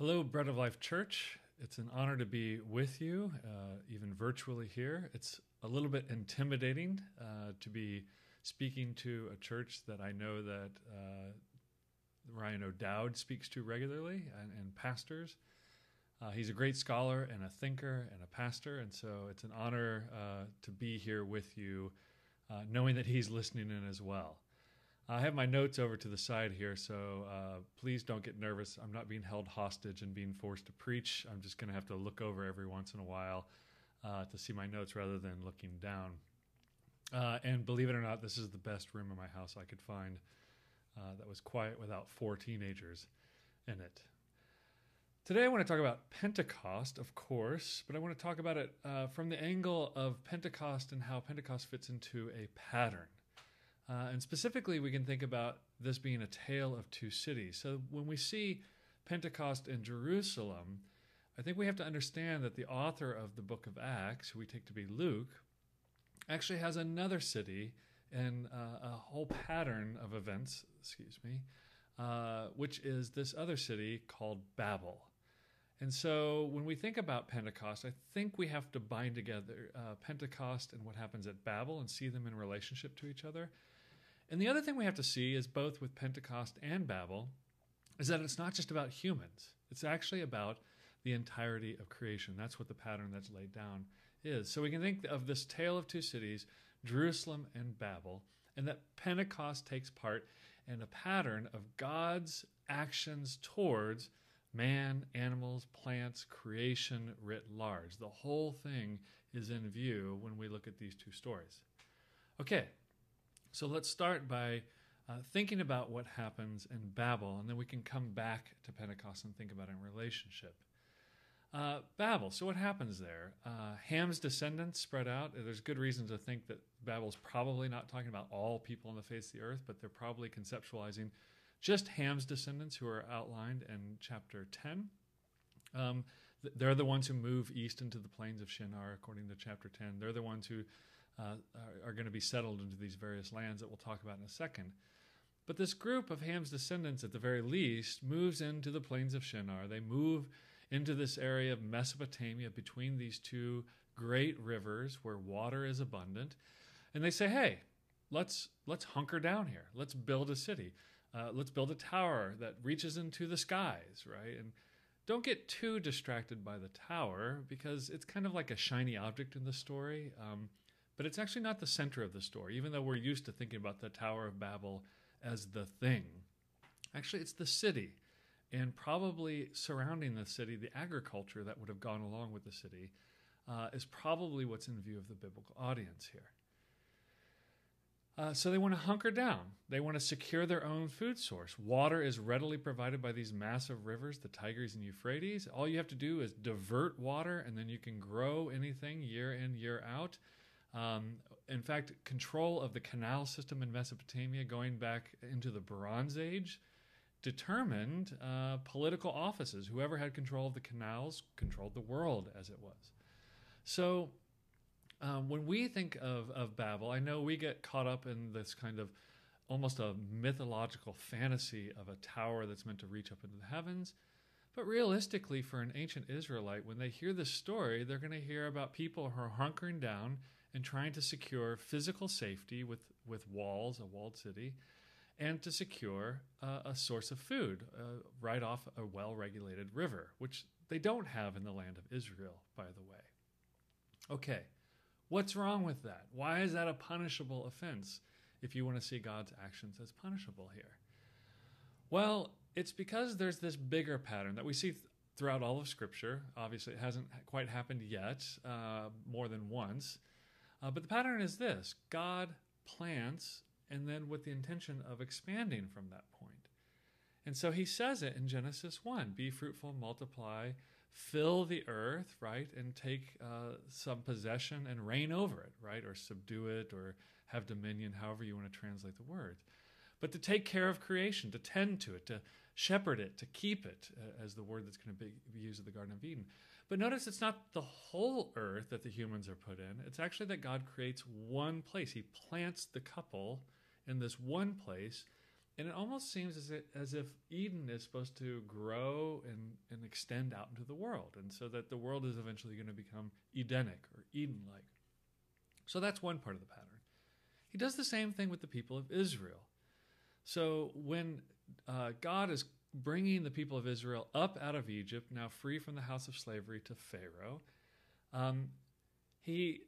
Hello, Bread of Life Church. It's an honor to be with you, uh, even virtually here. It's a little bit intimidating uh, to be speaking to a church that I know that uh, Ryan O'Dowd speaks to regularly and, and pastors. Uh, he's a great scholar and a thinker and a pastor, and so it's an honor uh, to be here with you, uh, knowing that he's listening in as well. I have my notes over to the side here, so uh, please don't get nervous. I'm not being held hostage and being forced to preach. I'm just going to have to look over every once in a while uh, to see my notes rather than looking down. Uh, and believe it or not, this is the best room in my house I could find uh, that was quiet without four teenagers in it. Today, I want to talk about Pentecost, of course, but I want to talk about it uh, from the angle of Pentecost and how Pentecost fits into a pattern. Uh, and specifically, we can think about this being a tale of two cities. So when we see Pentecost in Jerusalem, I think we have to understand that the author of the book of Acts, who we take to be Luke, actually has another city and uh, a whole pattern of events, excuse me, uh, which is this other city called Babel. And so when we think about Pentecost, I think we have to bind together uh, Pentecost and what happens at Babel and see them in relationship to each other. And the other thing we have to see is both with Pentecost and Babel is that it's not just about humans. It's actually about the entirety of creation. That's what the pattern that's laid down is. So we can think of this tale of two cities, Jerusalem and Babel, and that Pentecost takes part in a pattern of God's actions towards man, animals, plants, creation writ large. The whole thing is in view when we look at these two stories. Okay, so let's start by uh, thinking about what happens in Babel, and then we can come back to Pentecost and think about it in relationship. Uh, Babel. So what happens there? Uh, Ham's descendants spread out. There's good reason to think that Babel's probably not talking about all people on the face of the earth, but they're probably conceptualizing just Ham's descendants who are outlined in chapter 10. Um, they're the ones who move east into the plains of Shinar, according to chapter 10. They're the ones who uh, are, are going to be settled into these various lands that we'll talk about in a second. But this group of Ham's descendants, at the very least, moves into the plains of Shinar. They move into this area of Mesopotamia between these two great rivers where water is abundant. And they say, hey, let's, let's hunker down here. Let's build a city. Uh, let's build a tower that reaches into the skies, right? And don't get too distracted by the tower because it's kind of like a shiny object in the story. Um, but it's actually not the center of the story, even though we're used to thinking about the Tower of Babel as the thing. Actually, it's the city, and probably surrounding the city, the agriculture that would have gone along with the city, uh, is probably what's in view of the biblical audience here. Uh, so they want to hunker down. They want to secure their own food source. Water is readily provided by these massive rivers, the Tigris and Euphrates. All you have to do is divert water, and then you can grow anything year in, year out. Um, in fact, control of the canal system in Mesopotamia going back into the Bronze Age determined uh, political offices. Whoever had control of the canals controlled the world as it was. So um, when we think of, of Babel, I know we get caught up in this kind of almost a mythological fantasy of a tower that's meant to reach up into the heavens. But realistically, for an ancient Israelite, when they hear this story, they're going to hear about people who are hunkering down and trying to secure physical safety with, with walls, a walled city, and to secure uh, a source of food uh, right off a well regulated river, which they don't have in the land of Israel, by the way. Okay, what's wrong with that? Why is that a punishable offense if you want to see God's actions as punishable here? Well, it's because there's this bigger pattern that we see th- throughout all of Scripture. Obviously, it hasn't quite happened yet, uh, more than once. Uh, but the pattern is this God plants, and then with the intention of expanding from that point. And so he says it in Genesis 1 be fruitful, multiply, fill the earth, right? And take uh, some possession and reign over it, right? Or subdue it or have dominion, however you want to translate the word. But to take care of creation, to tend to it, to shepherd it, to keep it, uh, as the word that's going to be used at the Garden of Eden. But notice it's not the whole earth that the humans are put in. It's actually that God creates one place. He plants the couple in this one place. And it almost seems as if, as if Eden is supposed to grow and, and extend out into the world, and so that the world is eventually going to become Edenic or Eden like. So that's one part of the pattern. He does the same thing with the people of Israel. So when uh, God is bringing the people of Israel up out of Egypt, now free from the house of slavery to Pharaoh, um, he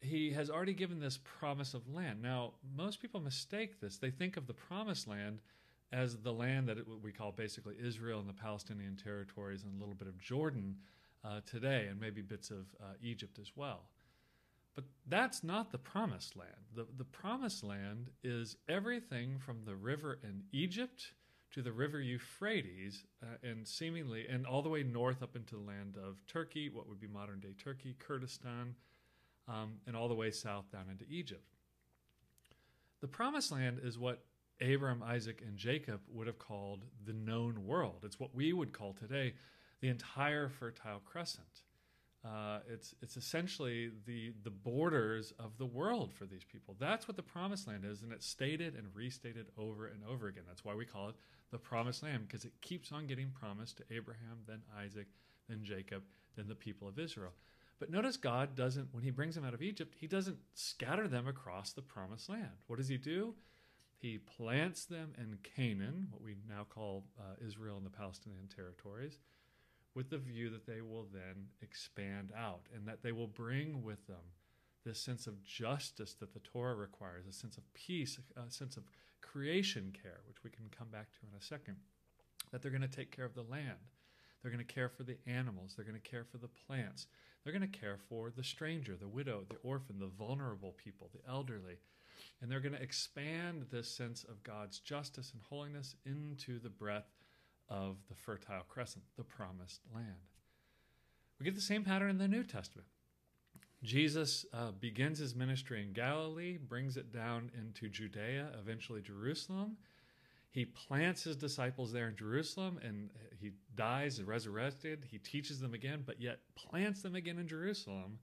he has already given this promise of land. Now, most people mistake this. They think of the promised land as the land that we call basically Israel and the Palestinian territories and a little bit of Jordan uh, today, and maybe bits of uh, Egypt as well. But that's not the promised land. The, the promised land is everything from the river in Egypt to the river Euphrates, uh, and seemingly, and all the way north up into the land of Turkey, what would be modern day Turkey, Kurdistan, um, and all the way south down into Egypt. The promised land is what Abram, Isaac, and Jacob would have called the known world. It's what we would call today the entire Fertile Crescent. Uh, it's it's essentially the the borders of the world for these people. That's what the promised land is, and it's stated and restated over and over again. That's why we call it the promised land because it keeps on getting promised to Abraham, then Isaac, then Jacob, then the people of Israel. But notice God doesn't, when He brings them out of Egypt, He doesn't scatter them across the promised land. What does He do? He plants them in Canaan, what we now call uh, Israel and the Palestinian territories with the view that they will then expand out and that they will bring with them this sense of justice that the Torah requires, a sense of peace, a sense of creation care, which we can come back to in a second. That they're going to take care of the land. They're going to care for the animals. They're going to care for the plants. They're going to care for the stranger, the widow, the orphan, the vulnerable people, the elderly. And they're going to expand this sense of God's justice and holiness into the breadth of the Fertile Crescent, the promised land. We get the same pattern in the New Testament. Jesus uh, begins his ministry in Galilee, brings it down into Judea, eventually Jerusalem. He plants his disciples there in Jerusalem and he dies and resurrected. He teaches them again, but yet plants them again in Jerusalem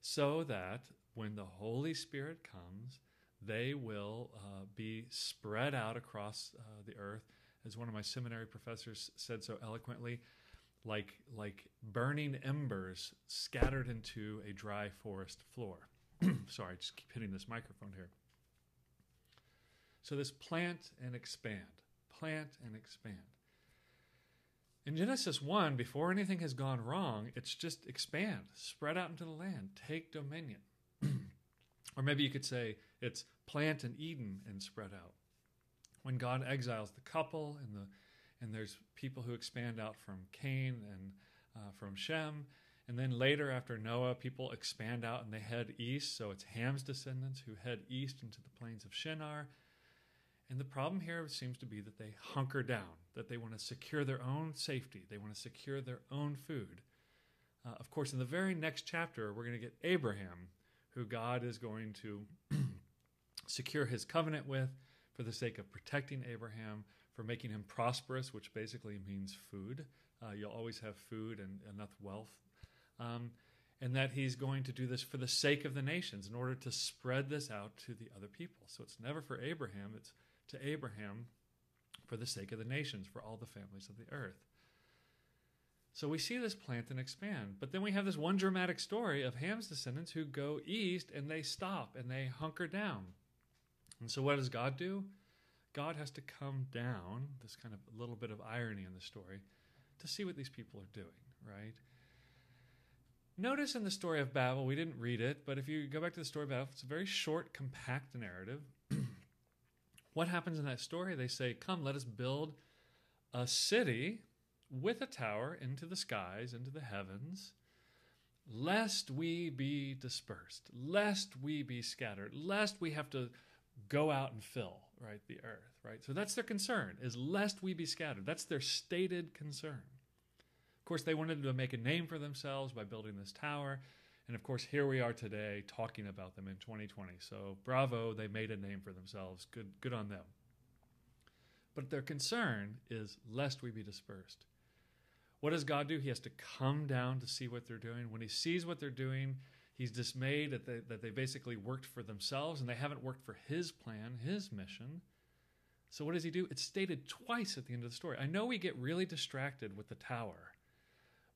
so that when the Holy Spirit comes, they will uh, be spread out across uh, the earth as one of my seminary professors said so eloquently, like, like burning embers scattered into a dry forest floor. Sorry, I just keep hitting this microphone here. So, this plant and expand, plant and expand. In Genesis 1, before anything has gone wrong, it's just expand, spread out into the land, take dominion. or maybe you could say it's plant in Eden and spread out when God exiles the couple and the and there's people who expand out from Cain and uh, from Shem. And then later, after Noah, people expand out and they head east. So it's Ham's descendants who head east into the plains of Shinar. And the problem here seems to be that they hunker down, that they want to secure their own safety, they want to secure their own food. Uh, of course, in the very next chapter, we're going to get Abraham, who God is going to secure his covenant with for the sake of protecting Abraham, for making him prosperous, which basically means food. Uh, you'll always have food and enough wealth. Um, and that he's going to do this for the sake of the nations in order to spread this out to the other people. So it's never for Abraham, it's to Abraham for the sake of the nations, for all the families of the earth. So we see this plant and expand. But then we have this one dramatic story of Ham's descendants who go east and they stop and they hunker down. And so, what does God do? God has to come down, this kind of little bit of irony in the story, to see what these people are doing, right? Notice in the story of Babel, we didn't read it, but if you go back to the story of Babel, it's a very short, compact narrative. what happens in that story? They say, Come, let us build a city with a tower into the skies, into the heavens, lest we be dispersed, lest we be scattered, lest we have to go out and fill right the earth right? So that's their concern is lest we be scattered. That's their stated concern. Of course they wanted to make a name for themselves by building this tower. And of course here we are today talking about them in 2020 so bravo they made a name for themselves. Good good on them. But their concern is lest we be dispersed. What does god do? He has to come down to see what they're doing. When he sees what they're doing He's dismayed that they, that they basically worked for themselves and they haven't worked for his plan, his mission. So what does he do? It's stated twice at the end of the story. I know we get really distracted with the tower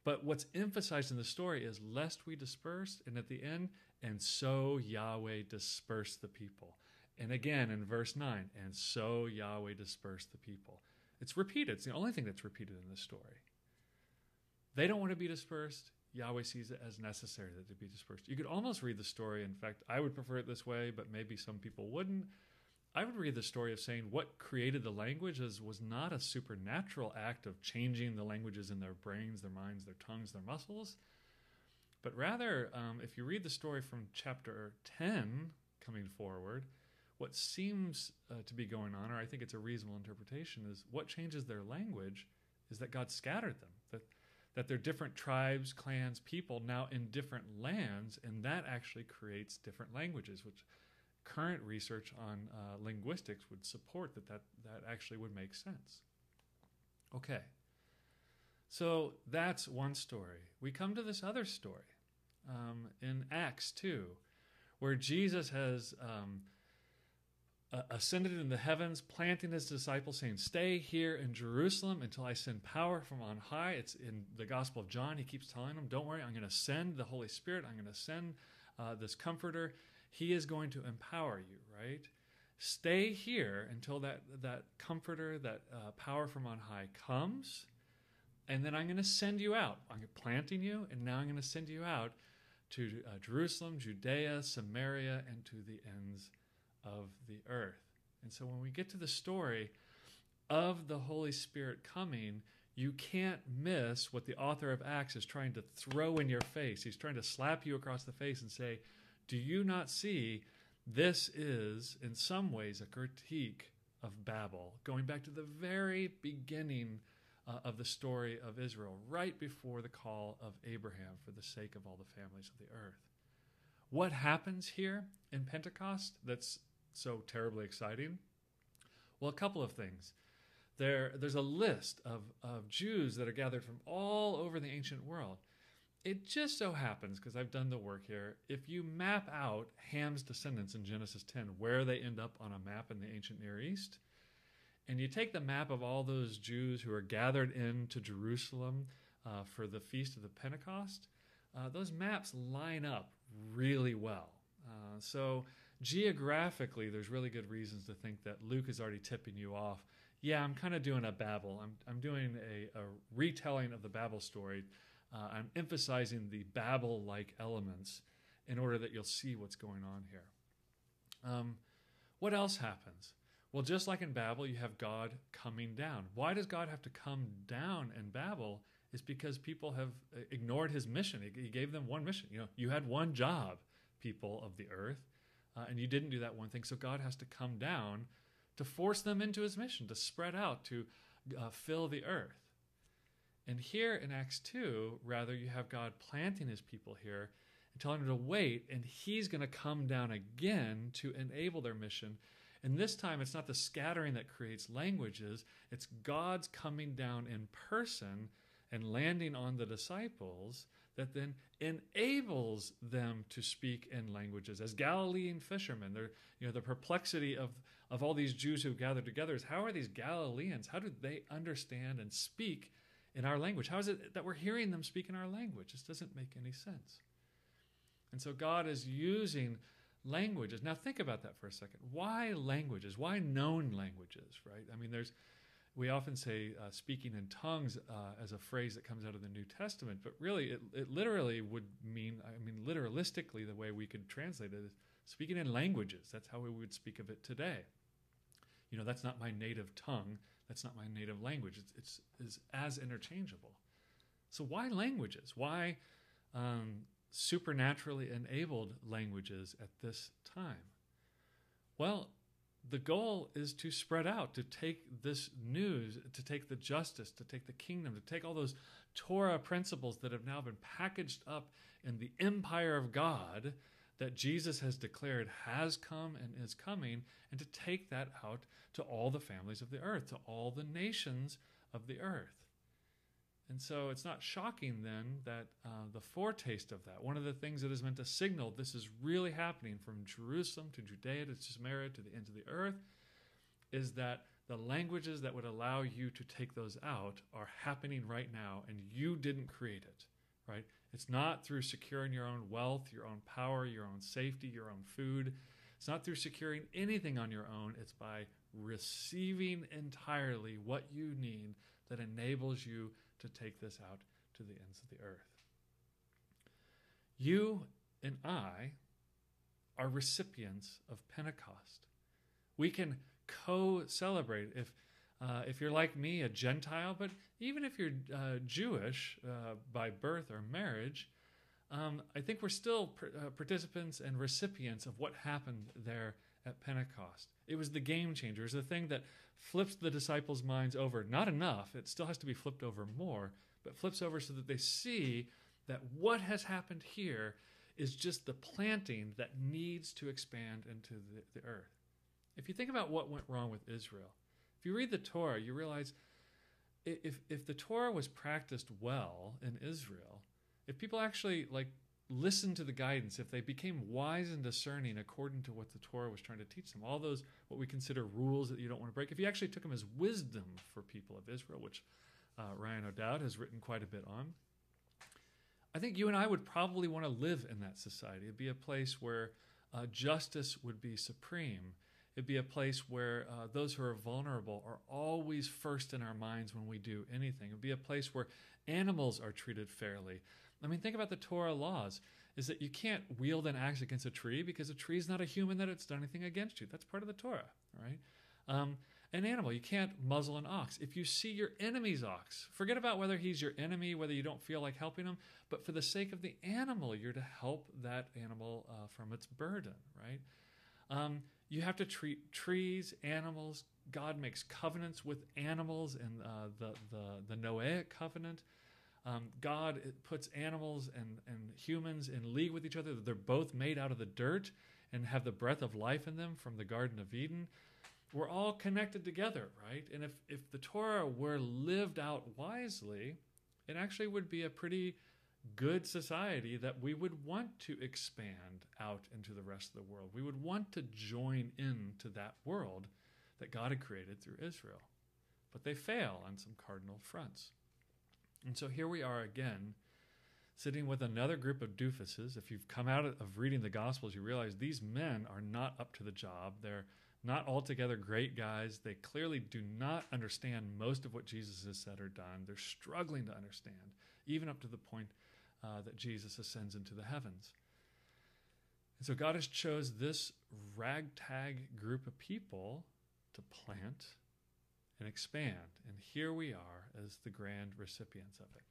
But what's emphasized in the story is lest we disperse, and at the end, and so Yahweh dispersed the people. And again in verse 9, and so Yahweh dispersed the people. It's repeated. It's the only thing that's repeated in this story. They don't want to be dispersed. Yahweh sees it as necessary that they be dispersed. You could almost read the story. In fact, I would prefer it this way, but maybe some people wouldn't. I would read the story of saying what created the languages was not a supernatural act of changing the languages in their brains, their minds, their tongues, their muscles, but rather, um, if you read the story from chapter 10 coming forward, what seems uh, to be going on, or I think it's a reasonable interpretation, is what changes their language is that God scattered them, that, that they're different tribes, clans, people now in different lands, and that actually creates different languages, which current research on uh, linguistics would support that, that that actually would make sense. Okay. So that's one story. We come to this other story um, in Acts 2, where Jesus has um, uh, ascended in the heavens, planting his disciples, saying, Stay here in Jerusalem until I send power from on high. It's in the Gospel of John. He keeps telling them, Don't worry, I'm going to send the Holy Spirit. I'm going to send uh, this comforter. He is going to empower you, right? Stay here until that, that comforter, that uh, power from on high comes. And then I'm going to send you out. I'm planting you, and now I'm going to send you out to uh, Jerusalem, Judea, Samaria, and to the ends of the earth. And so when we get to the story of the Holy Spirit coming, you can't miss what the author of Acts is trying to throw in your face. He's trying to slap you across the face and say, Do you not see this is, in some ways, a critique of Babel, going back to the very beginning uh, of the story of Israel, right before the call of Abraham for the sake of all the families of the earth. What happens here in Pentecost that's so terribly exciting? Well, a couple of things. There, there's a list of, of Jews that are gathered from all over the ancient world. It just so happens, because I've done the work here, if you map out Ham's descendants in Genesis 10, where they end up on a map in the ancient Near East, and you take the map of all those Jews who are gathered into Jerusalem uh, for the feast of the Pentecost, uh, those maps line up really well. Uh, so geographically, there's really good reasons to think that Luke is already tipping you off. Yeah, I'm kind of doing a Babel. I'm, I'm doing a, a retelling of the Babel story. Uh, I'm emphasizing the Babel like elements in order that you'll see what's going on here. Um, what else happens? Well, just like in Babel, you have God coming down. Why does God have to come down in Babel? Is because people have uh, ignored his mission. He gave them one mission. You know, you had one job, people of the earth, uh, and you didn't do that one thing. So God has to come down to force them into his mission, to spread out, to uh, fill the earth. And here in Acts 2, rather, you have God planting his people here and telling them to wait, and he's going to come down again to enable their mission and this time, it's not the scattering that creates languages, it's God's coming down in person and landing on the disciples that then enables them to speak in languages. As Galilean fishermen, they're, you know, the perplexity of, of all these Jews who gathered together is how are these Galileans, how do they understand and speak in our language? How is it that we're hearing them speak in our language? This doesn't make any sense. And so God is using languages. Now think about that for a second. Why languages? Why known languages, right? I mean, there's we often say uh, speaking in tongues uh, as a phrase that comes out of the New Testament, but really it, it literally would mean, I mean, literalistically, the way we could translate it is speaking in languages. That's how we would speak of it today. You know, that's not my native tongue. That's not my native language. It's, it's, as interchangeable. So why languages? Why um, supernaturally enabled languages at this time? Well, the goal is to spread out, to take this news, to take the justice, to take the kingdom, to take all those Torah principles that have now been packaged up in the empire of God that Jesus has declared has come and is coming, and to take that out to all the families of the earth, to all the nations of the earth. And so it's not shocking then that uh, the foretaste of that, one of the things that is meant to signal this is really happening from Jerusalem to Judea to Samaria to the ends of the earth, is that the languages that would allow you to take those out are happening right now, and you didn't create it, right? It's not through securing your own wealth, your own power, your own safety, your own food. It's not through securing anything on your own. It's by receiving entirely what you need that enables you to take this out to the ends of the earth. You and I are recipients of Pentecost. We can co celebrate. If, uh, if you're like me, a Gentile, but even if you're uh, Jewish uh, by birth or marriage, um, I think we're still uh, participants and recipients of what happened there at Pentecost. It was the game changer. It was the thing that flips the disciples' minds over. Not enough, it still has to be flipped over more, but flips over so that they see that what has happened here is just the planting that needs to expand into the, the earth. If you think about what went wrong with Israel, if you read the Torah, you realize if, if the Torah was practiced well in Israel, if people actually like listened to the guidance, if they became wise and discerning according to what the Torah was trying to teach them, all those what we consider rules that you don't want to break, if you actually took them as wisdom for people of Israel, which uh, Ryan O'Dowd has written quite a bit on, I think you and I would probably want to live in that society. It'd be a place where uh, justice would be supreme. It'd be a place where uh, those who are vulnerable are always first in our minds when we do anything. It'd be a place where animals are treated fairly. I mean, think about the Torah laws is that you can't wield an axe against a tree because a tree is not a human that it's done anything against you. That's part of the Torah, right? Um, an animal. You can't muzzle an ox. If you see your enemy's ox, forget about whether he's your enemy, whether you don't feel like helping him, but for the sake of the animal, you're to help that animal uh, from its burden, right? Um, you have to treat trees, animals. God makes covenants with animals in uh, the, the, the Noahic covenant. Um, God puts animals and, and humans in league with each other. They're both made out of the dirt and have the breath of life in them from the Garden of Eden we're all connected together, right? And if, if the Torah were lived out wisely, it actually would be a pretty good society that we would want to expand out into the rest of the world. We would want to join into that world that God had created through Israel. But they fail on some cardinal fronts. And so here we are again, sitting with another group of doofuses. If you've come out of reading the Gospels, you realize these men are not up to the job. They're not altogether great guys. They clearly do not understand most of what Jesus has said or done. They're struggling to understand, even up to the point uh, that Jesus ascends into the heavens. And so God has chose this ragtag group of people to plant and expand. And here we are as the grand recipients of it.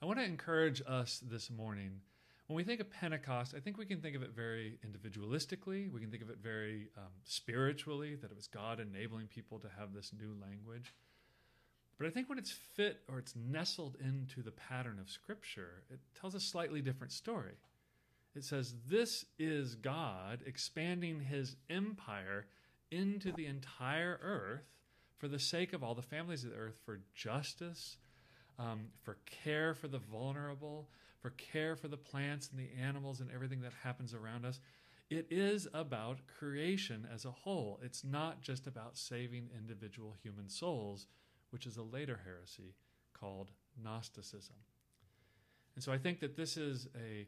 I want to encourage us this morning when we think of Pentecost, I think we can think of it very individualistically. We can think of it very um, spiritually, that it was God enabling people to have this new language. But I think when it's fit or it's nestled into the pattern of Scripture, it tells a slightly different story. It says, This is God expanding his empire into the entire earth for the sake of all the families of the earth, for justice, um, for care for the vulnerable, for care for the plants and the animals and everything that happens around us. It is about creation as a whole. It's not just about saving individual human souls, which is a later heresy called Gnosticism. And so I think that this is a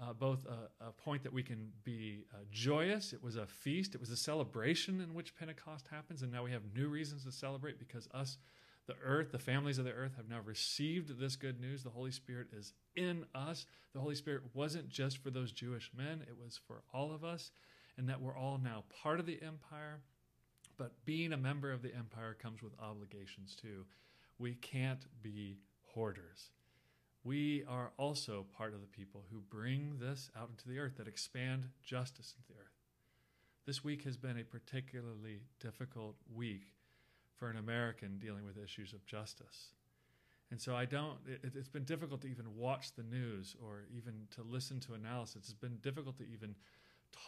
uh, both a, a, point that we can be uh, joyous. It was a feast. It was a celebration in which Pentecost happens, and now we have new reasons to celebrate because us the earth, the families of the earth have now received this good news. The Holy Spirit is in us. The Holy Spirit wasn't just for those Jewish men, it was for all of us, and that we're all now part of the empire. But being a member of the empire comes with obligations too. We can't be hoarders. We are also part of the people who bring this out into the earth, that expand justice into the earth. This week has been a particularly difficult week for an American dealing with issues of justice. And so I don't, it, has been difficult to even watch the news or even to listen to analysis. It's been difficult to even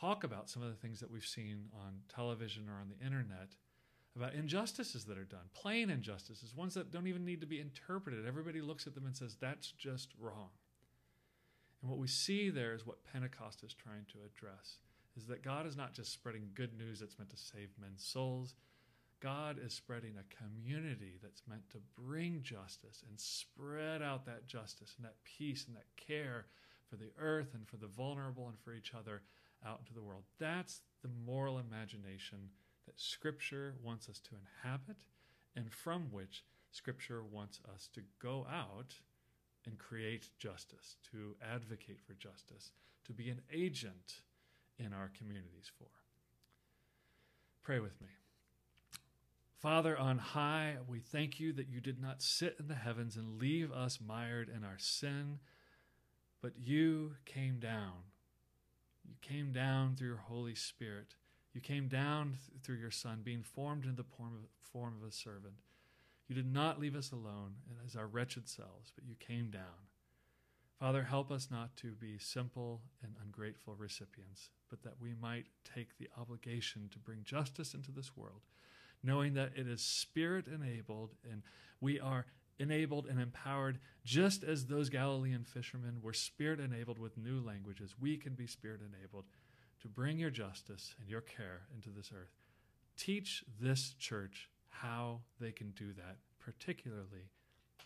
talk about some of the things that we've seen on television or on the internet about injustices that are done, plain injustices, ones that don't even need to be interpreted. Everybody looks at them and says, that's just wrong. And what we see there is what Pentecost is trying to address is that God is not just spreading good news that's meant to save men's souls, God is spreading a community that's meant to bring justice and spread out that justice and that peace and that care for the earth and for the vulnerable and for each other out into the world. That's the moral imagination that Scripture wants us to inhabit and from which Scripture wants us to go out and create justice, to advocate for justice, to be an agent in our communities for. Pray with me. Father on high, we thank you that you did not sit in the heavens and leave us mired in our sin, but you came down. You came down through your Holy Spirit. You came down th- through your Son, being formed in the form of, form of a servant. You did not leave us alone as our wretched selves, but you came down. Father, help us not to be simple and ungrateful recipients, but that we might take the obligation to bring justice into this world knowing that it is spirit enabled and we are enabled and empowered just as those Galilean fishermen were spirit enabled with new languages. We can be spirit enabled to bring your justice and your care into this earth. Teach this church how they can do that, particularly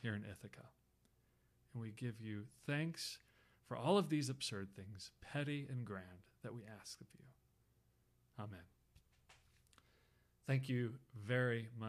here in Ithaca. And we give you thanks for all of these absurd things, petty and grand, that we ask of you. Amen. Thank you very much.